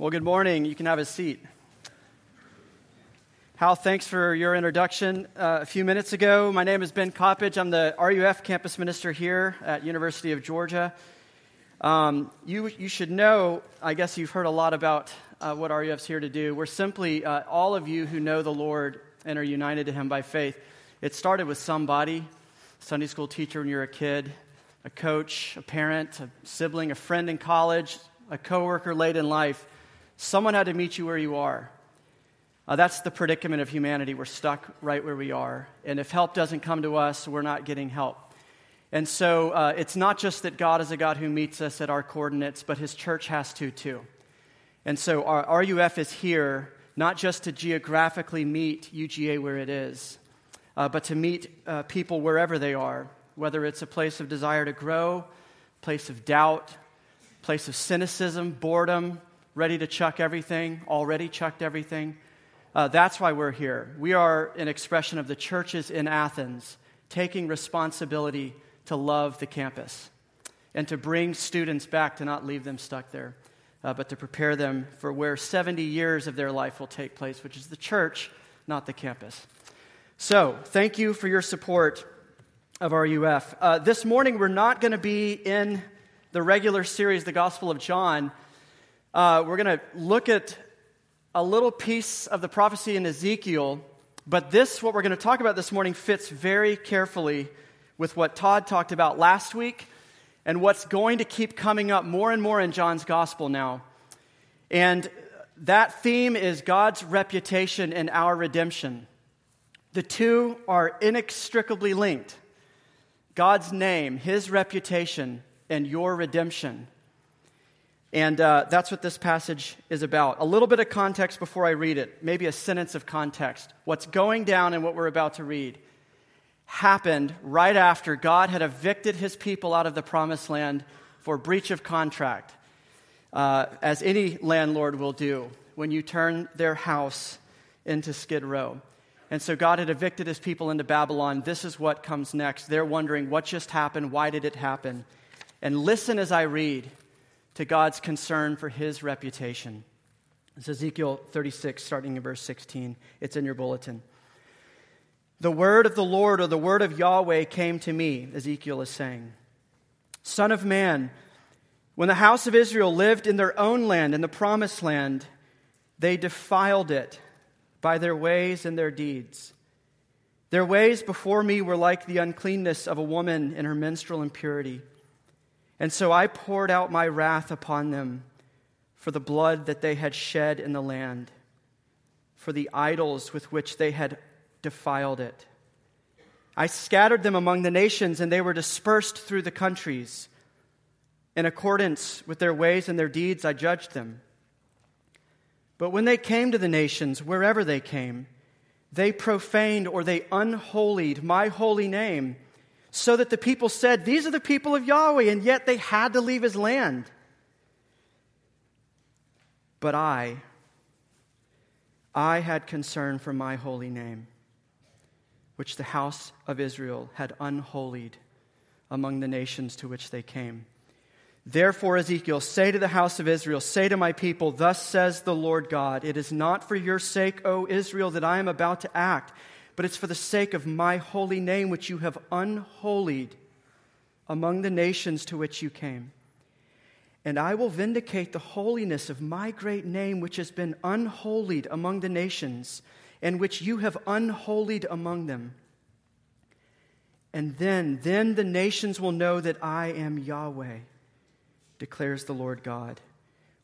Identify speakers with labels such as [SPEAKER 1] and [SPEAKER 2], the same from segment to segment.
[SPEAKER 1] Well, good morning. You can have a seat. Hal, thanks for your introduction uh, a few minutes ago. My name is Ben Coppage. I'm the RUF campus minister here at University of Georgia. Um, you, you should know, I guess you've heard a lot about uh, what RUF's here to do. We're simply uh, all of you who know the Lord and are united to Him by faith. It started with somebody, Sunday school teacher when you were a kid, a coach, a parent, a sibling, a friend in college, a coworker late in life. Someone had to meet you where you are. Uh, that's the predicament of humanity. We're stuck right where we are. And if help doesn't come to us, we're not getting help. And so uh, it's not just that God is a God who meets us at our coordinates, but his church has to too. And so our RUF is here not just to geographically meet UGA where it is, uh, but to meet uh, people wherever they are, whether it's a place of desire to grow, place of doubt, place of cynicism, boredom, ready to chuck everything, already chucked everything uh, that's why we're here. We are an expression of the churches in Athens taking responsibility to love the campus and to bring students back, to not leave them stuck there, uh, but to prepare them for where 70 years of their life will take place, which is the church, not the campus. So, thank you for your support of RUF. Uh, this morning, we're not going to be in the regular series, The Gospel of John. Uh, we're going to look at a little piece of the prophecy in Ezekiel, but this, what we're going to talk about this morning, fits very carefully with what Todd talked about last week and what's going to keep coming up more and more in John's gospel now. And that theme is God's reputation and our redemption. The two are inextricably linked God's name, his reputation, and your redemption. And uh, that's what this passage is about. A little bit of context before I read it, maybe a sentence of context. What's going down in what we're about to read happened right after God had evicted his people out of the promised land for breach of contract, uh, as any landlord will do when you turn their house into Skid Row. And so God had evicted his people into Babylon. This is what comes next. They're wondering what just happened? Why did it happen? And listen as I read to God's concern for his reputation. It's Ezekiel 36, starting in verse 16. It's in your bulletin. The word of the Lord or the word of Yahweh came to me, Ezekiel is saying. Son of man, when the house of Israel lived in their own land, in the promised land, they defiled it by their ways and their deeds. Their ways before me were like the uncleanness of a woman in her menstrual impurity. And so I poured out my wrath upon them for the blood that they had shed in the land, for the idols with which they had defiled it. I scattered them among the nations, and they were dispersed through the countries. In accordance with their ways and their deeds, I judged them. But when they came to the nations, wherever they came, they profaned or they unholied my holy name so that the people said, These are the people of Yahweh, and yet they had to leave his land. But I, I had concern for my holy name, which the house of Israel had unholied among the nations to which they came. Therefore, Ezekiel, say to the house of Israel, say to my people, Thus says the Lord God, It is not for your sake, O Israel, that I am about to act but it's for the sake of my holy name, which you have unholied among the nations to which you came. And I will vindicate the holiness of my great name, which has been unholied among the nations, and which you have unholied among them. And then, then the nations will know that I am Yahweh, declares the Lord God.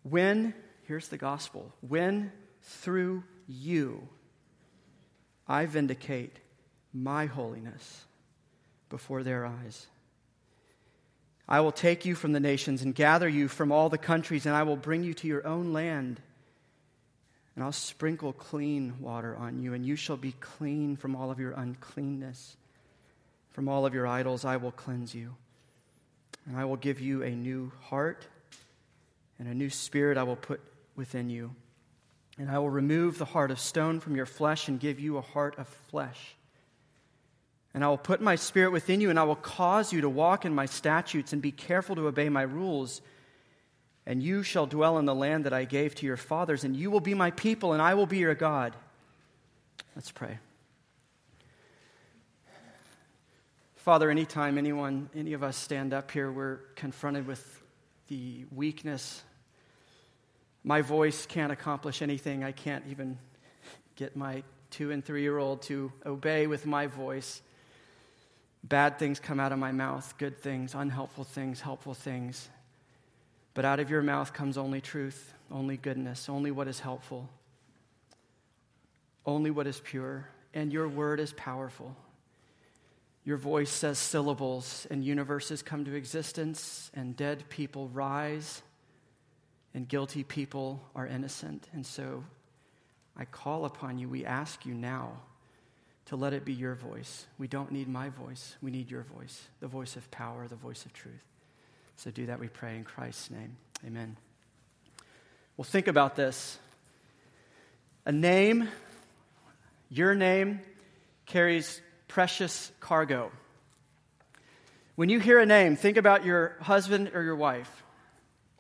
[SPEAKER 1] When, here's the gospel, when through you, I vindicate my holiness before their eyes. I will take you from the nations and gather you from all the countries, and I will bring you to your own land. And I'll sprinkle clean water on you, and you shall be clean from all of your uncleanness. From all of your idols, I will cleanse you. And I will give you a new heart, and a new spirit I will put within you. And I will remove the heart of stone from your flesh and give you a heart of flesh. And I will put my spirit within you, and I will cause you to walk in my statutes and be careful to obey my rules. and you shall dwell in the land that I gave to your fathers, and you will be my people, and I will be your God. Let's pray. Father, anytime anyone, any of us stand up here, we're confronted with the weakness. My voice can't accomplish anything. I can't even get my two and three year old to obey with my voice. Bad things come out of my mouth, good things, unhelpful things, helpful things. But out of your mouth comes only truth, only goodness, only what is helpful, only what is pure. And your word is powerful. Your voice says syllables, and universes come to existence, and dead people rise, and guilty people are innocent. And so I call upon you, we ask you now to let it be your voice. We don't need my voice, we need your voice, the voice of power, the voice of truth. So do that, we pray in Christ's name. Amen. Well, think about this. A name, your name, carries precious cargo. When you hear a name, think about your husband or your wife,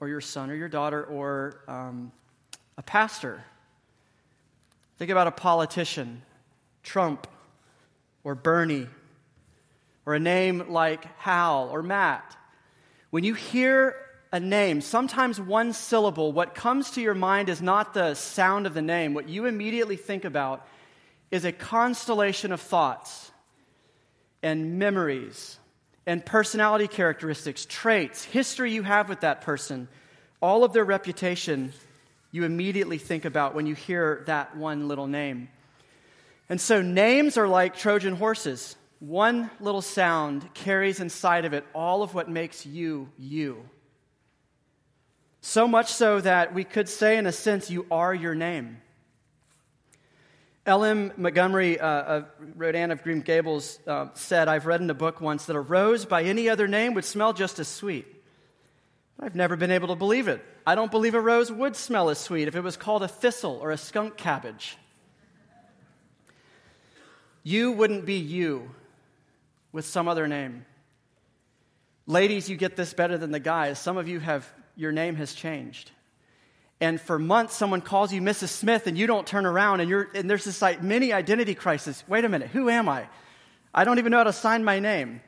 [SPEAKER 1] or your son or your daughter, or um, a pastor. Think about a politician, Trump, or Bernie, or a name like Hal or Matt. When you hear a name, sometimes one syllable, what comes to your mind is not the sound of the name. What you immediately think about is a constellation of thoughts and memories and personality characteristics, traits, history you have with that person, all of their reputation, you immediately think about when you hear that one little name. And so names are like Trojan horses. One little sound carries inside of it all of what makes you you. So much so that we could say, in a sense, you are your name. L.M. Montgomery, uh, Rodan of Green Gables, uh, said, I've read in a book once that a rose by any other name would smell just as sweet. I've never been able to believe it. I don't believe a rose would smell as sweet if it was called a thistle or a skunk cabbage. You wouldn't be you with some other name. Ladies, you get this better than the guys. Some of you have, your name has changed. And for months, someone calls you Mrs. Smith and you don't turn around and, you're, and there's this like mini identity crisis. Wait a minute, who am I? I don't even know how to sign my name.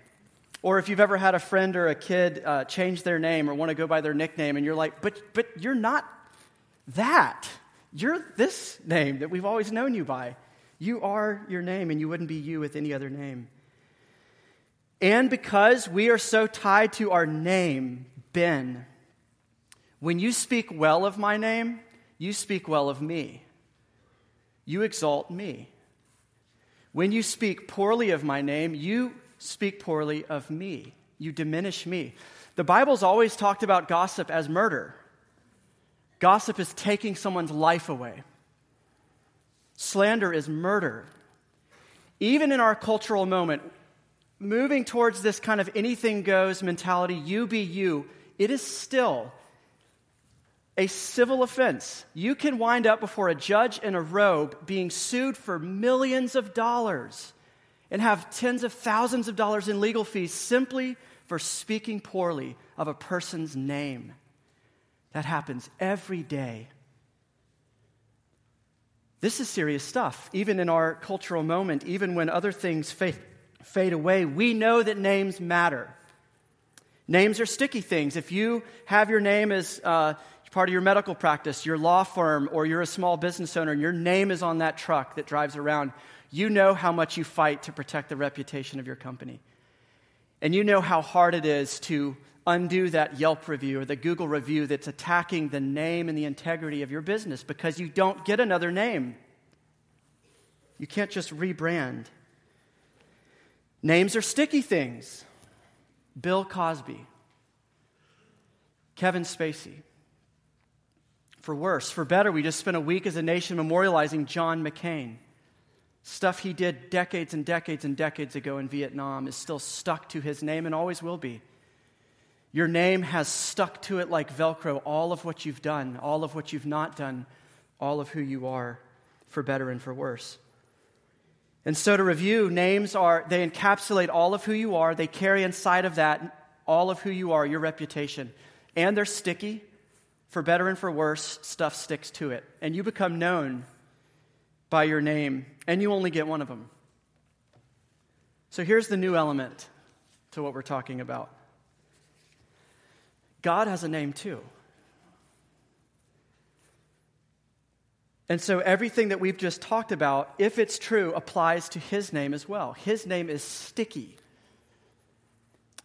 [SPEAKER 1] Or if you've ever had a friend or a kid uh, change their name or want to go by their nickname and you're like, but, but you're not that. You're this name that we've always known you by. You are your name and you wouldn't be you with any other name. And because we are so tied to our name, Ben, when you speak well of my name, you speak well of me. You exalt me. When you speak poorly of my name, you speak poorly of me. You diminish me. The Bible's always talked about gossip as murder. Gossip is taking someone's life away. Slander is murder. Even in our cultural moment, moving towards this kind of anything goes mentality, you be you, it is still a civil offense. You can wind up before a judge in a robe being sued for millions of dollars and have tens of thousands of dollars in legal fees simply for speaking poorly of a person's name. That happens every day. This is serious stuff, even in our cultural moment, even when other things fade fade away, we know that names matter. Names are sticky things. If you have your name as uh, part of your medical practice, your law firm, or you're a small business owner, and your name is on that truck that drives around, you know how much you fight to protect the reputation of your company. And you know how hard it is to undo that Yelp review or the Google review that's attacking the name and the integrity of your business because you don't get another name. You can't just rebrand. Names are sticky things. Bill Cosby, Kevin Spacey. For worse, for better, we just spent a week as a nation memorializing John McCain. Stuff he did decades and decades and decades ago in Vietnam is still stuck to his name and always will be. Your name has stuck to it like Velcro, all of what you've done, all of what you've not done, all of who you are, for better and for worse. And so to review, names are, they encapsulate all of who you are. They carry inside of that all of who you are, your reputation. And they're sticky. For better and for worse, stuff sticks to it. And you become known by your name, and you only get one of them. So here's the new element to what we're talking about God has a name too. And so everything that we've just talked about, if it's true, applies to his name as well. His name is sticky.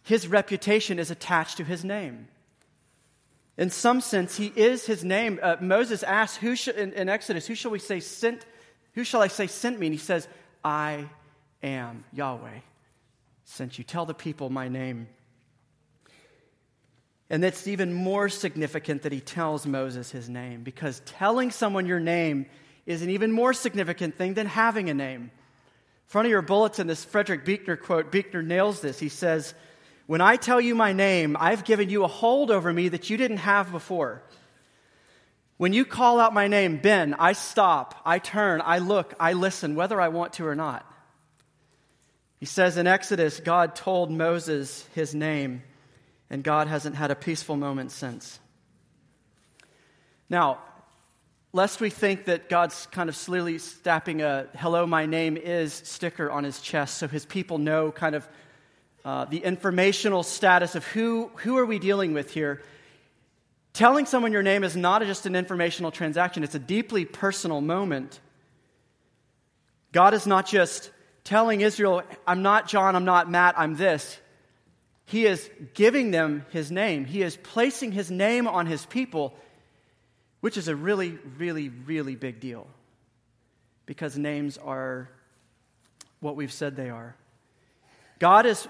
[SPEAKER 1] His reputation is attached to his name. In some sense, he is his name. Uh, Moses asks, who sh- in, in Exodus, who shall we say sent? Who shall I say sent me? And he says, I am Yahweh sent you. Tell the people my name. And it's even more significant that he tells Moses his name because telling someone your name is an even more significant thing than having a name. In front of your bulletin, this Frederick Buechner quote, Buechner nails this. He says, When I tell you my name, I've given you a hold over me that you didn't have before. When you call out my name, Ben, I stop, I turn, I look, I listen, whether I want to or not. He says in Exodus, God told Moses his name and God hasn't had a peaceful moment since. Now, lest we think that God's kind of slowly stamping a hello, my name is sticker on his chest so his people know kind of uh, the informational status of who, who are we dealing with here. Telling someone your name is not just an informational transaction, it's a deeply personal moment. God is not just telling Israel, I'm not John, I'm not Matt, I'm this. He is giving them his name. He is placing his name on his people, which is a really, really, really big deal because names are what we've said they are. God is,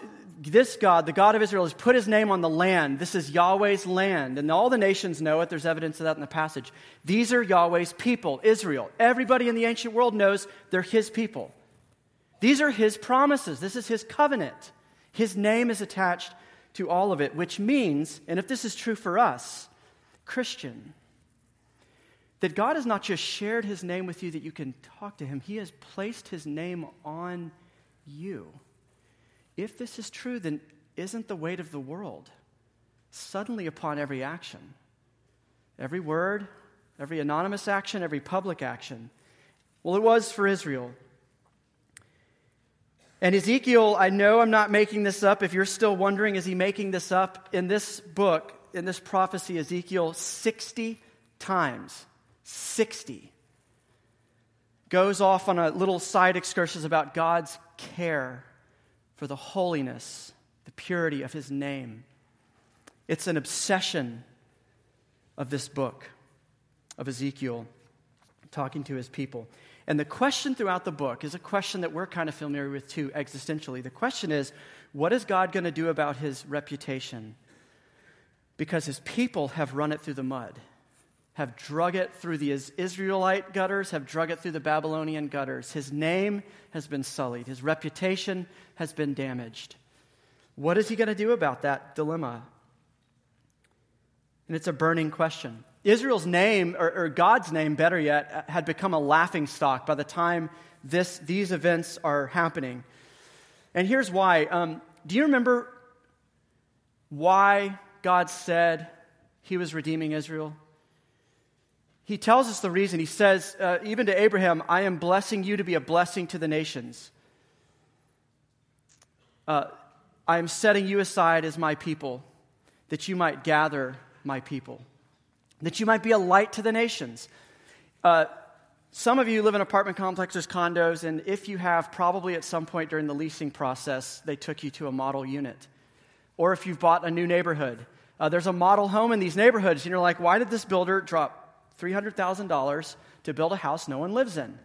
[SPEAKER 1] this God, the God of Israel, has put his name on the land. This is Yahweh's land. And all the nations know it. There's evidence of that in the passage. These are Yahweh's people, Israel. Everybody in the ancient world knows they're his people. These are his promises. This is his covenant. His name is attached to all of it, which means, and if this is true for us, Christian, that God has not just shared his name with you that you can talk to him, he has placed his name on you. If this is true, then isn't the weight of the world suddenly upon every action? Every word, every anonymous action, every public action. Well, it was for Israel. And Ezekiel, I know I'm not making this up. If you're still wondering, is he making this up? In this book, in this prophecy, Ezekiel 60 times, 60, goes off on a little side excursions about God's care for the holiness, the purity of his name. It's an obsession of this book, of Ezekiel, talking to his people. And the question throughout the book is a question that we're kind of familiar with too, existentially. The question is what is God going to do about his reputation? Because his people have run it through the mud, have drug it through the Israelite gutters, have drug it through the Babylonian gutters. His name has been sullied, his reputation has been damaged. What is he going to do about that dilemma? And it's a burning question. Israel's name, or, or, God's name, better yet, had become a laughing stock by the time this, these events are happening. And here's why. Um, do you remember why God said he was redeeming Israel? He tells us the reason. He says, uh, even to Abraham, I am blessing you to be a blessing to the nations. Uh, I am setting you aside as my people, that you might gather my people that you might be a light to the nations. Uh, some of you live in apartment complexes, condos, and if you have, probably at some point during the leasing process, they took you to a model unit. Or if you've bought a new neighborhood, uh, there's a model home in these neighborhoods, and you're like, why did this builder drop $300,000 to build a house no one lives in?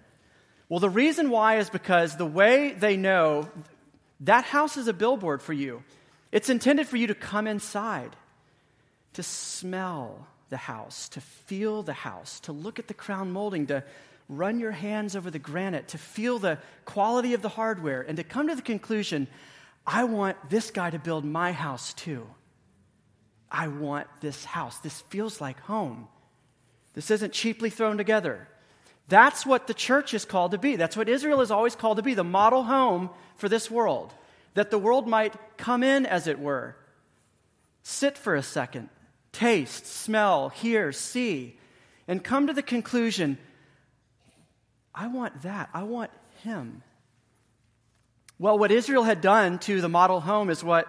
[SPEAKER 1] Well, the reason why is because the way they know that house is a billboard for you. It's intended for you to come inside, to smell, the house, to feel the house, to look at the crown molding, to run your hands over the granite, to feel the quality of the hardware, and to come to the conclusion I want this guy to build my house too. I want this house. This feels like home. This isn't cheaply thrown together. That's what the church is called to be. That's what Israel is always called to be the model home for this world. That the world might come in, as it were, sit for a second, taste, smell, hear, see, and come to the conclusion I want that. I want him. Well, what Israel had done to the model home is what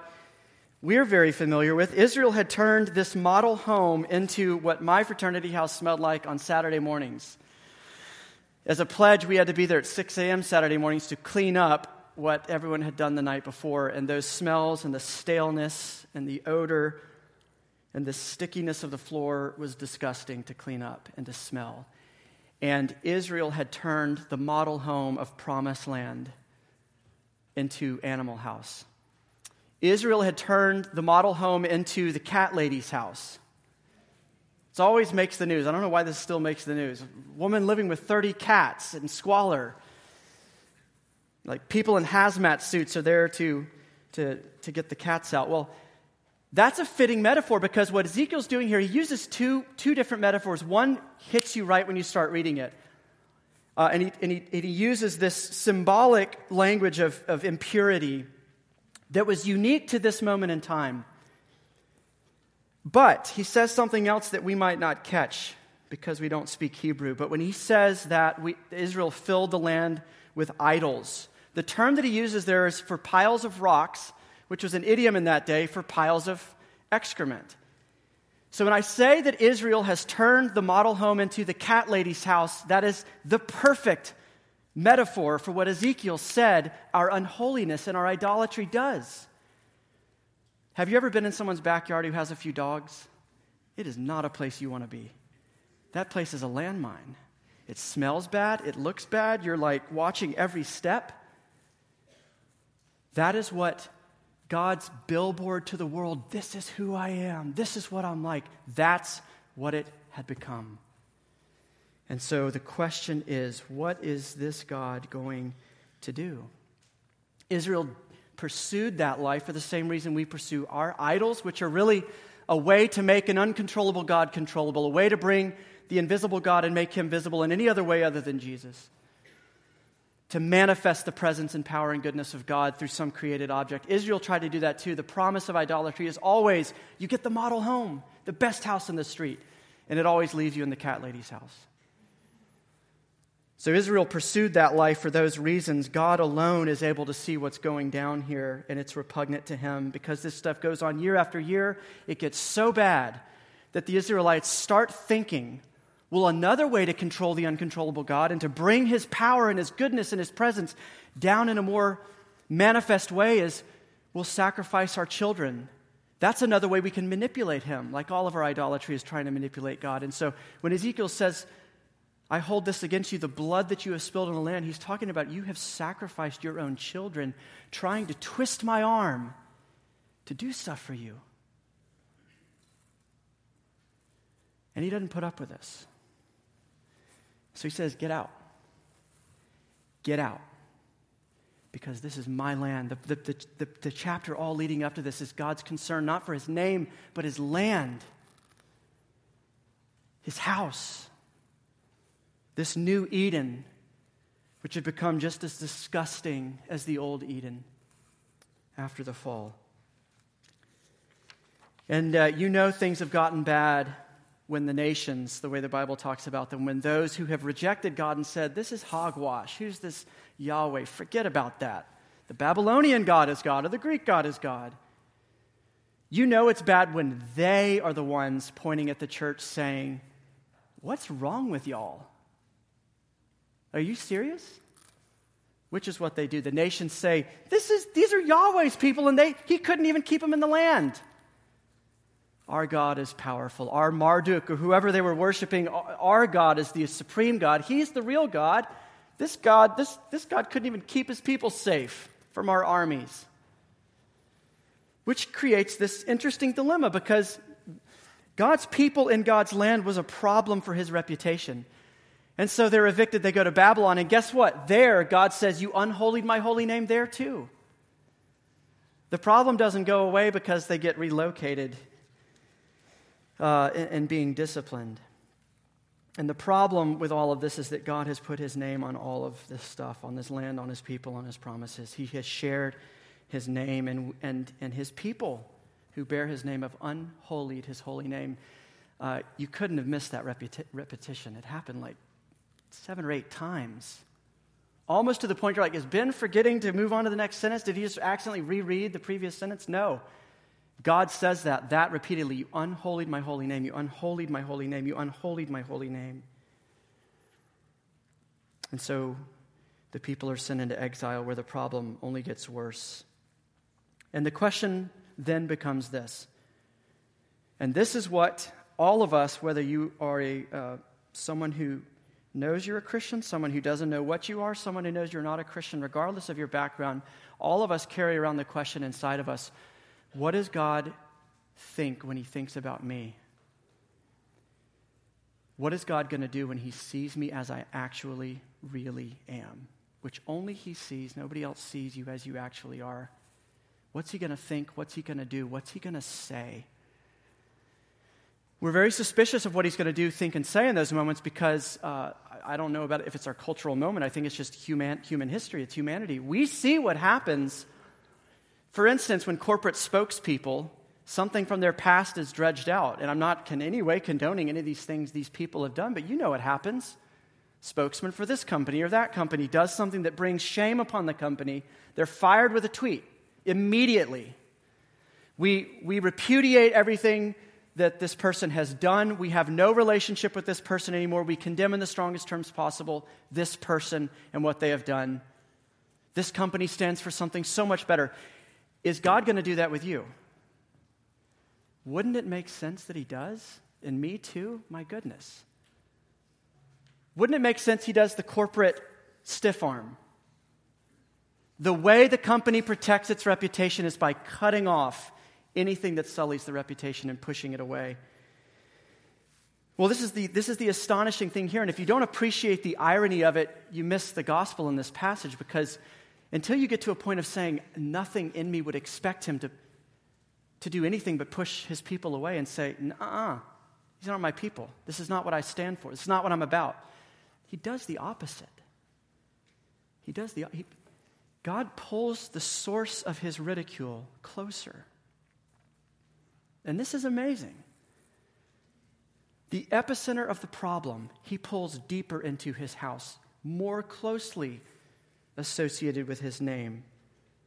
[SPEAKER 1] we're very familiar with. Israel had turned this model home into what my fraternity house smelled like on Saturday mornings. As a pledge, we had to be there at 6 a.m. Saturday mornings to clean up what everyone had done the night before. And those smells and the staleness and the odor and the stickiness of the floor was disgusting to clean up and to smell. And Israel had turned the model home of promised land into animal house. Israel had turned the model home into the cat lady's house. It always makes the news. I don't know why this still makes the news. Woman living with 30 cats in squalor. Like people in hazmat suits are there to, to, to get the cats out. Well, that's a fitting metaphor because what Ezekiel's doing here, he uses two, two different metaphors. One hits you right when you start reading it. Uh, and, he, and, he, and he uses this symbolic language of, of impurity that was unique to this moment in time. But he says something else that we might not catch because we don't speak Hebrew. But when he says that we, Israel filled the land with idols, the term that he uses there is for piles of rocks which was an idiom in that day for piles of excrement. So when I say that Israel has turned the model home into the cat lady's house, that is the perfect metaphor for what Ezekiel said our unholiness and our idolatry does. Have you ever been in someone's backyard who has a few dogs? It is not a place you want to be. That place is a landmine. It smells bad, it looks bad, you're like watching every step. That is what God's billboard to the world this is who I am, this is what I'm like. That's what it had become. And so the question is what is this God going to do? Israel pursued that life for the same reason we pursue our idols, which are really a way to make an uncontrollable God controllable, a way to bring the invisible God and make him visible in any other way other than Jesus to manifest the presence and power and goodness of God through some created object. Israel tried to do that too. The promise of idolatry is always you get the model home, the best house in the street, and it always leaves you in the cat lady's house. So Israel pursued that life for those reasons. God alone is able to see what's going down here, and it's repugnant to him because this stuff goes on year after year. It gets so bad that the Israelites start thinking well, another way to control the uncontrollable God and to bring his power and his goodness and his presence down in a more manifest way is we'll sacrifice our children. That's another way we can manipulate him, like all of our idolatry is trying to manipulate God. And so when Ezekiel says, I hold this against you, the blood that you have spilled on the land, he's talking about you have sacrificed your own children, trying to twist my arm to do stuff for you. And he doesn't put up with this. So he says, Get out. Get out. Because this is my land. The, the, the, the, chapter all leading up to this is God's concern not for his name, but his land, his house. This new Eden, which had become just as disgusting as the old Eden after the fall. And uh, you know things have gotten bad when the nations, the way the Bible talks about them, when those who have rejected God and said, This is hogwash, who's this Yahweh? Forget about that. The Babylonian God is God or the Greek God is God. You know it's bad when they are the ones pointing at the church saying, What's wrong with y'all? Are you serious? Which is what they do. The nations say, this is, These are Yahweh's people, and they, he couldn't even keep them in the land. Our God is powerful. Our Marduk, or whoever they were worshiping, our God is the supreme God. He's the real God. This God, this, this God couldn't even keep his people safe from our armies. Which creates this interesting dilemma because God's people in God's land was a problem for his reputation. And so they're evicted, they go to Babylon, and guess what? There, God says, You unholied my holy name there too. The problem doesn't go away because they get relocated uh, and, and being disciplined. And the problem with all of this is that God has put his name on all of this stuff, on this land, on his people, on his promises. He has shared his name and, and, and his people who bear his name have unholied his holy name. Uh, you couldn't have missed that repeti- repetition. It happened like seven or eight times. Almost to the point you're like, is Ben forgetting to move on to the next sentence? Did he just accidentally reread the previous sentence? No. God says that, that repeatedly. You unholied my holy name. You unholied my holy name. You unholied my holy name. And so the people are sent into exile where the problem only gets worse. And the question then becomes this. And this is what all of us, whether you are a, uh, someone who knows you're a Christian, someone who doesn't know what you are, someone who knows you're not a Christian, regardless of your background, all of us carry around the question inside of us what does God think when he thinks about me? What is God going to do when he sees me as I actually, really am? Which only he sees, nobody else sees you as you actually are. What's he going to think? What's he going to do? What's he going to say? We're very suspicious of what he's going to do, think, and say in those moments because uh, I don't know about if it's our cultural moment. I think it's just human, human history, it's humanity. We see what happens, for instance, when corporate spokespeople, something from their past is dredged out. And I'm not in any way condoning any of these things these people have done, but you know what happens. Spokesman for this company or that company does something that brings shame upon the company. They're fired with a tweet immediately. We, we repudiate everything that this person has done. We have no relationship with this person anymore. We condemn in the strongest terms possible this person and what they have done. This company stands for something so much better. Is God going to do that with you? Wouldn't it make sense that He does? And me too? My goodness. Wouldn't it make sense He does the corporate stiff arm? The way the company protects its reputation is by cutting off anything that sullies the reputation and pushing it away. Well, this is, the, this is the astonishing thing here. And if you don't appreciate the irony of it, you miss the gospel in this passage because until you get to a point of saying, nothing in me would expect him to, to do anything but push his people away and say, nah, these aren't my people. This is not what I stand for. This is not what I'm about. He does the opposite. He does the, he, God pulls the source of his ridicule closer. And this is amazing. The epicenter of the problem, he pulls deeper into his house, more closely associated with his name.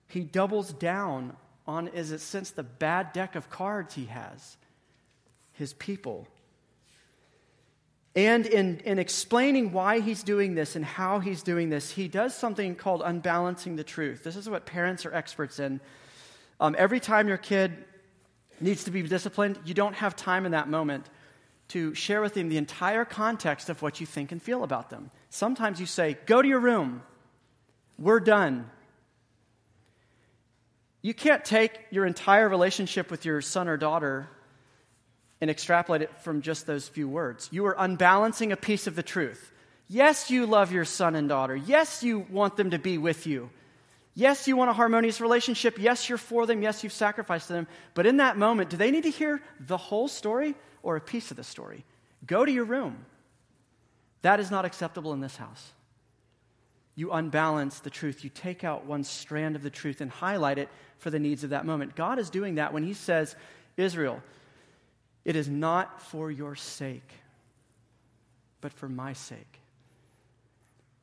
[SPEAKER 1] He doubles down on, is it since the bad deck of cards he has, his people. And in, in explaining why he's doing this and how he's doing this, he does something called unbalancing the truth. This is what parents are experts in. Um, every time your kid needs to be disciplined, you don't have time in that moment to share with them the entire context of what you think and feel about them. Sometimes you say, Go to your room, we're done. You can't take your entire relationship with your son or daughter and extrapolate it from just those few words. You are unbalancing a piece of the truth. Yes, you love your son and daughter. Yes, you want them to be with you. Yes, you want a harmonious relationship. Yes, you're for them. Yes, you've sacrificed them. But in that moment, do they need to hear the whole story or a piece of the story? Go to your room. That is not acceptable in this house. You unbalance the truth. You take out one strand of the truth and highlight it for the needs of that moment. God is doing that when He says, Israel, it is not for your sake, but for my sake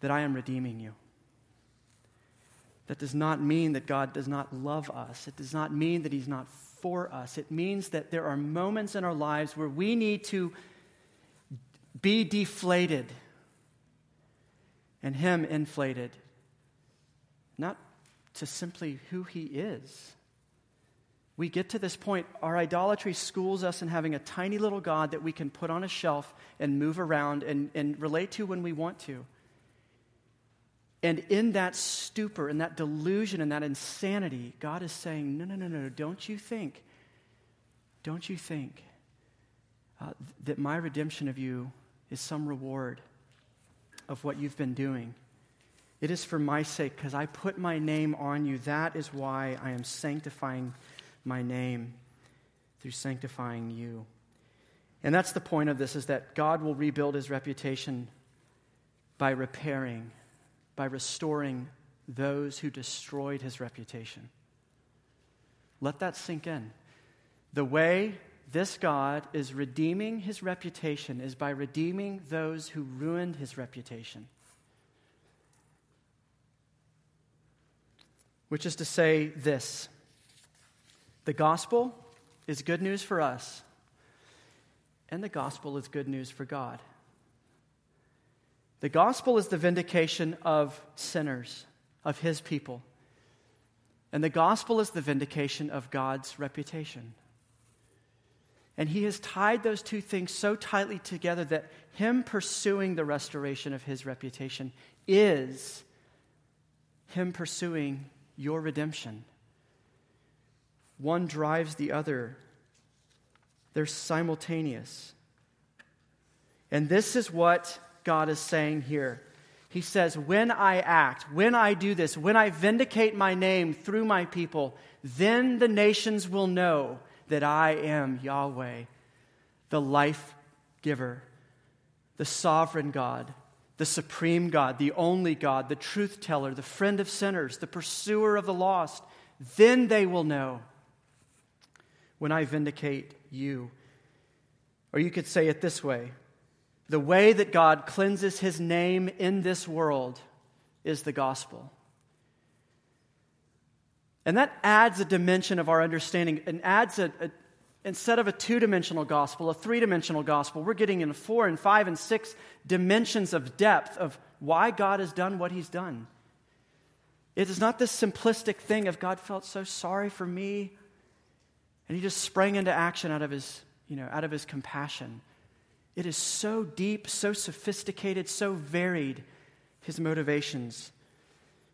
[SPEAKER 1] that I am redeeming you. That does not mean that God does not love us. It does not mean that He's not for us. It means that there are moments in our lives where we need to be deflated and Him inflated, not to simply who He is we get to this point, our idolatry schools us in having a tiny little God that we can put on a shelf and move around and, and relate to when we want to. And in that stupor, in that delusion, in that insanity, God is saying, No, no, no, no, don't you think, don't you think uh, that my redemption of you is some reward of what you've been doing? It is for my sake, because I put my name on you. That is why I am sanctifying my name through sanctifying you. And that's the point of this is that God will rebuild his reputation by repairing, by restoring those who destroyed his reputation. Let that sink in. The way this God is redeeming his reputation is by redeeming those who ruined his reputation. Which is to say, this the gospel is good news for us, and the gospel is good news for God. The gospel is the vindication of sinners, of his people. And the gospel is the vindication of God's reputation. And he has tied those two things so tightly together that him pursuing the restoration of his reputation is him pursuing your redemption. One drives the other, they're simultaneous. And this is what God is saying here. He says, When I act, when I do this, when I vindicate my name through my people, then the nations will know that I am Yahweh, the life giver, the sovereign God, the supreme God, the only God, the truth teller, the friend of sinners, the pursuer of the lost. Then they will know when I vindicate you. Or you could say it this way the way that God cleanses his name in this world is the gospel. And that adds a dimension of our understanding and adds a, a instead of a two dimensional gospel, a three dimensional gospel. We're getting in four and five and six dimensions of depth of why God has done what he's done. It is not this simplistic thing of God felt so sorry for me and he just sprang into action out of his, you know, out of his compassion. It is so deep, so sophisticated, so varied, his motivations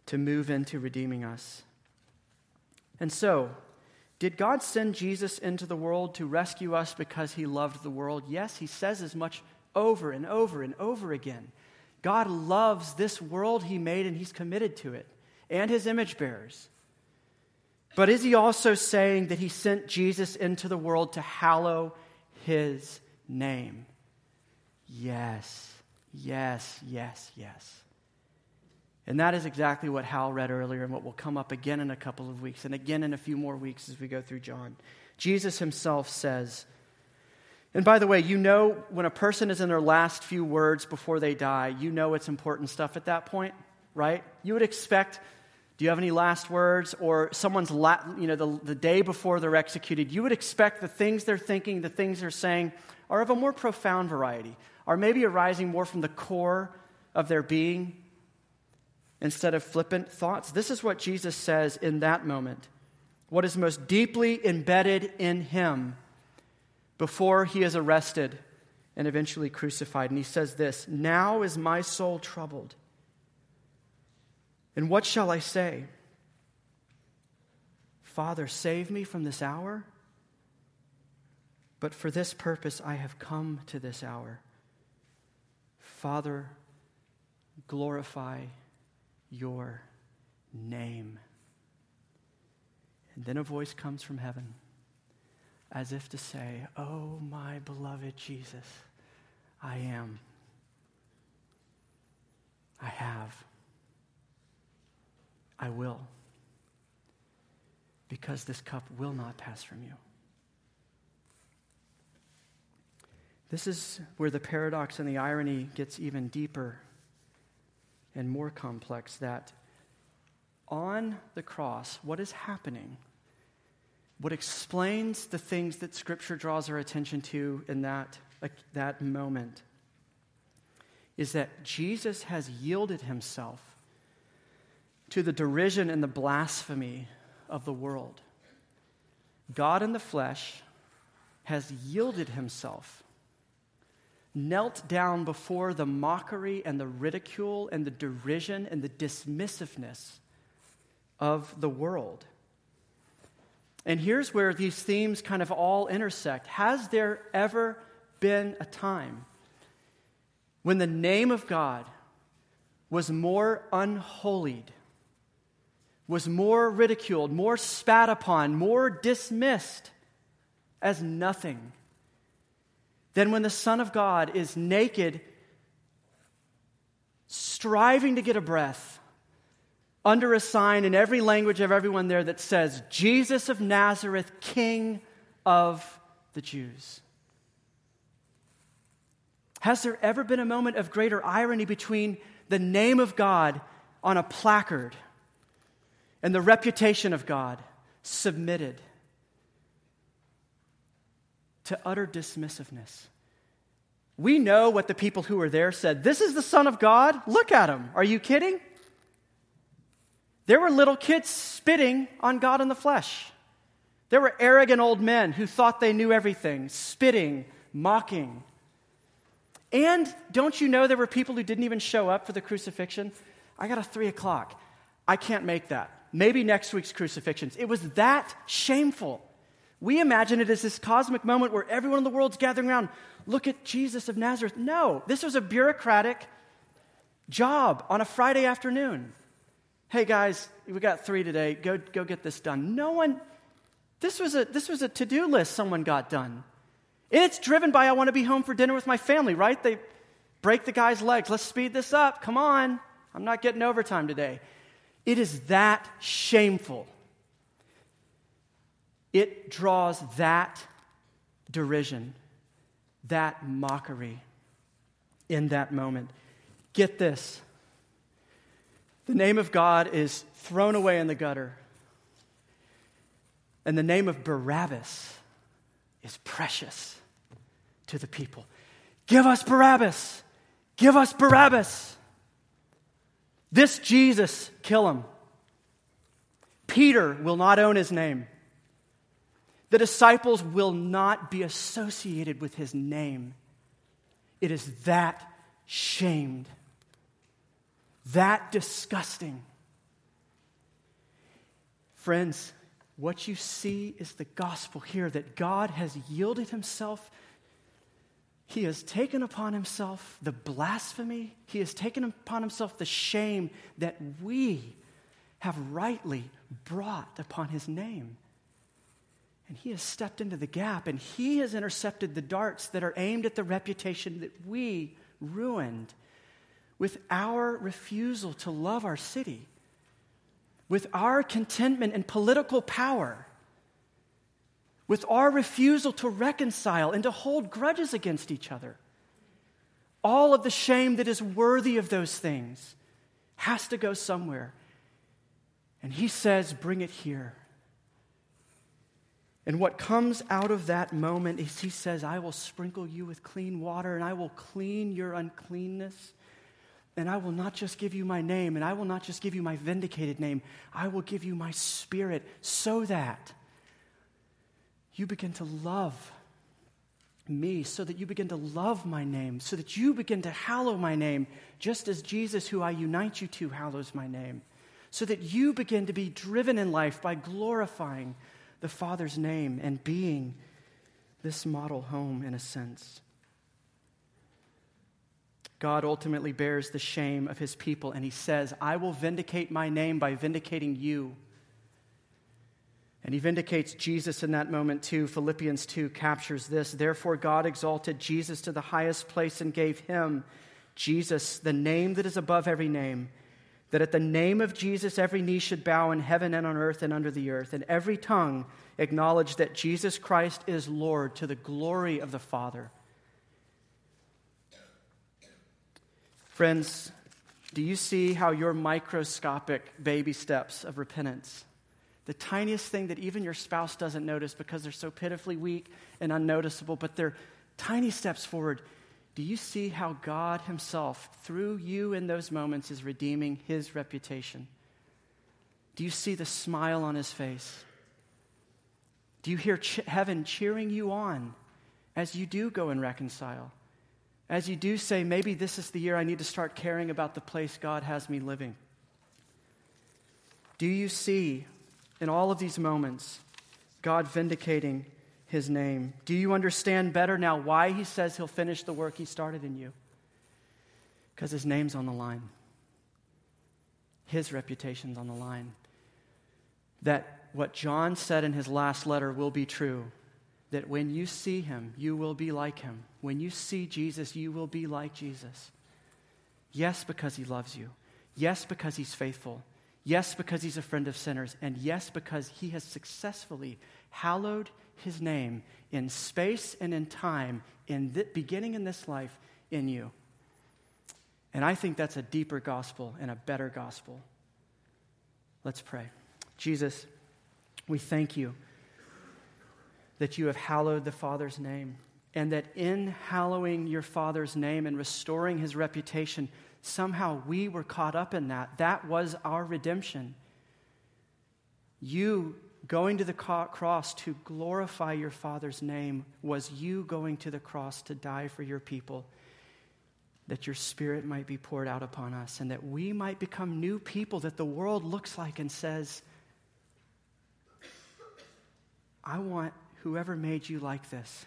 [SPEAKER 1] to move into redeeming us. And so, did God send Jesus into the world to rescue us because he loved the world? Yes, he says as much over and over and over again. God loves this world he made and he's committed to it and his image bearers. But is he also saying that he sent Jesus into the world to hallow his name? Yes, yes, yes, yes. And that is exactly what Hal read earlier and what will come up again in a couple of weeks and again in a few more weeks as we go through John. Jesus himself says, and by the way, you know when a person is in their last few words before they die, you know it's important stuff at that point, right? You would expect, do you have any last words? Or someone's, la- you know, the, the day before they're executed, you would expect the things they're thinking, the things they're saying are of a more profound variety, are maybe arising more from the core of their being instead of flippant thoughts. This is what Jesus says in that moment. What is most deeply embedded in him before he is arrested and eventually crucified. And he says this Now is my soul troubled. And what shall I say? Father, save me from this hour. But for this purpose I have come to this hour. Father, glorify your name. And then a voice comes from heaven as if to say, Oh, my beloved Jesus, I am. I have. I will. Because this cup will not pass from you. This is where the paradox and the irony gets even deeper and more complex that on the cross, what is happening, what explains the things that Scripture draws our attention to in that, that moment, is that Jesus has yielded himself to the derision and the blasphemy of the world. God in the flesh has yielded himself knelt down before the mockery and the ridicule and the derision and the dismissiveness of the world. And here's where these themes kind of all intersect. Has there ever been a time when the name of God was more unholied, was more ridiculed, more spat upon, more dismissed as nothing? Than when the Son of God is naked, striving to get a breath under a sign in every language of everyone there that says, Jesus of Nazareth, King of the Jews. Has there ever been a moment of greater irony between the name of God on a placard and the reputation of God submitted to utter dismissiveness? We know what the people who were there said. This is the Son of God. Look at him. Are you kidding? There were little kids spitting on God in the flesh. There were arrogant old men who thought they knew everything, spitting, mocking. And don't you know there were people who didn't even show up for the crucifixion? I got a three o'clock. I can't make that. Maybe next week's crucifixions. It was that shameful. We imagine it as this cosmic moment where everyone in the world's gathering around. Look at Jesus of Nazareth. No, this was a bureaucratic job on a Friday afternoon. Hey guys, we got three today. Go, go get this done. No one, this was a, this was a to do list someone got done. It's driven by I want to be home for dinner with my family, right? They break the guy's legs. Let's speed this up. Come on. I'm not getting overtime today. It is that shameful. It draws that derision, that mockery in that moment. Get this the name of God is thrown away in the gutter, and the name of Barabbas is precious to the people. Give us Barabbas! Give us Barabbas! This Jesus, kill him. Peter will not own his name. The disciples will not be associated with his name. It is that shamed, that disgusting. Friends, what you see is the gospel here that God has yielded himself. He has taken upon himself the blasphemy. He has taken upon himself the shame that we have rightly brought upon his name. And he has stepped into the gap and he has intercepted the darts that are aimed at the reputation that we ruined with our refusal to love our city with our contentment and political power, with our refusal to reconcile and to hold grudges against each other. All of the shame that is worthy of those things has to go somewhere. And he says, Bring it here. And what comes out of that moment is he says, I will sprinkle you with clean water and I will clean your uncleanness. And I will not just give you my name, and I will not just give you my vindicated name, I will give you my spirit so that you begin to love me, so that you begin to love my name, so that you begin to hallow my name, just as Jesus, who I unite you to, hallows my name, so that you begin to be driven in life by glorifying the Father's name and being this model home in a sense. God ultimately bears the shame of his people, and he says, I will vindicate my name by vindicating you. And he vindicates Jesus in that moment too. Philippians 2 captures this. Therefore, God exalted Jesus to the highest place and gave him, Jesus, the name that is above every name, that at the name of Jesus every knee should bow in heaven and on earth and under the earth, and every tongue acknowledge that Jesus Christ is Lord to the glory of the Father. Friends, do you see how your microscopic baby steps of repentance, the tiniest thing that even your spouse doesn't notice because they're so pitifully weak and unnoticeable, but they're tiny steps forward, do you see how God Himself, through you in those moments, is redeeming His reputation? Do you see the smile on His face? Do you hear ch- heaven cheering you on as you do go and reconcile? as you do say, maybe this is the year I need to start caring about the place God has me living? Do you see in all of these moments God vindicating his name? Do you understand better now why he says he'll finish the work he started in you? Because his name's on the line, his reputation's on the line. That what John said in his last letter will be true that when you see him, you will be like him. When you see Jesus, you will be like Jesus. Yes, because he loves you. Yes, because he's faithful. Yes, because he's a friend of sinners. And yes, because he has successfully hallowed his name in space and in time, in the, beginning in this life, in you. And I think that's a deeper gospel and a better gospel. Let's pray. Jesus, we thank you that you have hallowed the Father's name, and that in hallowing your Father's name and restoring his reputation, somehow we were caught up in that. That was our redemption. You going to the cross to glorify your Father's name was you going to the cross to die for your people, that your Spirit might be poured out upon us, and that we might become new people that the world looks like and says, I want whoever made you like this.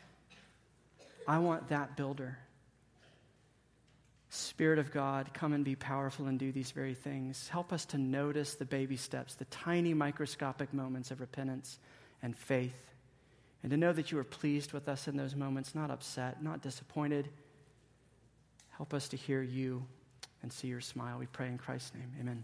[SPEAKER 1] I want that builder. Spirit of God, come and be powerful and do these very things. Help us to notice the baby steps, the tiny microscopic moments of repentance and faith, and to know that you are pleased with us in those moments, not upset, not disappointed. Help us to hear you and see your smile. We pray in Christ's name. Amen.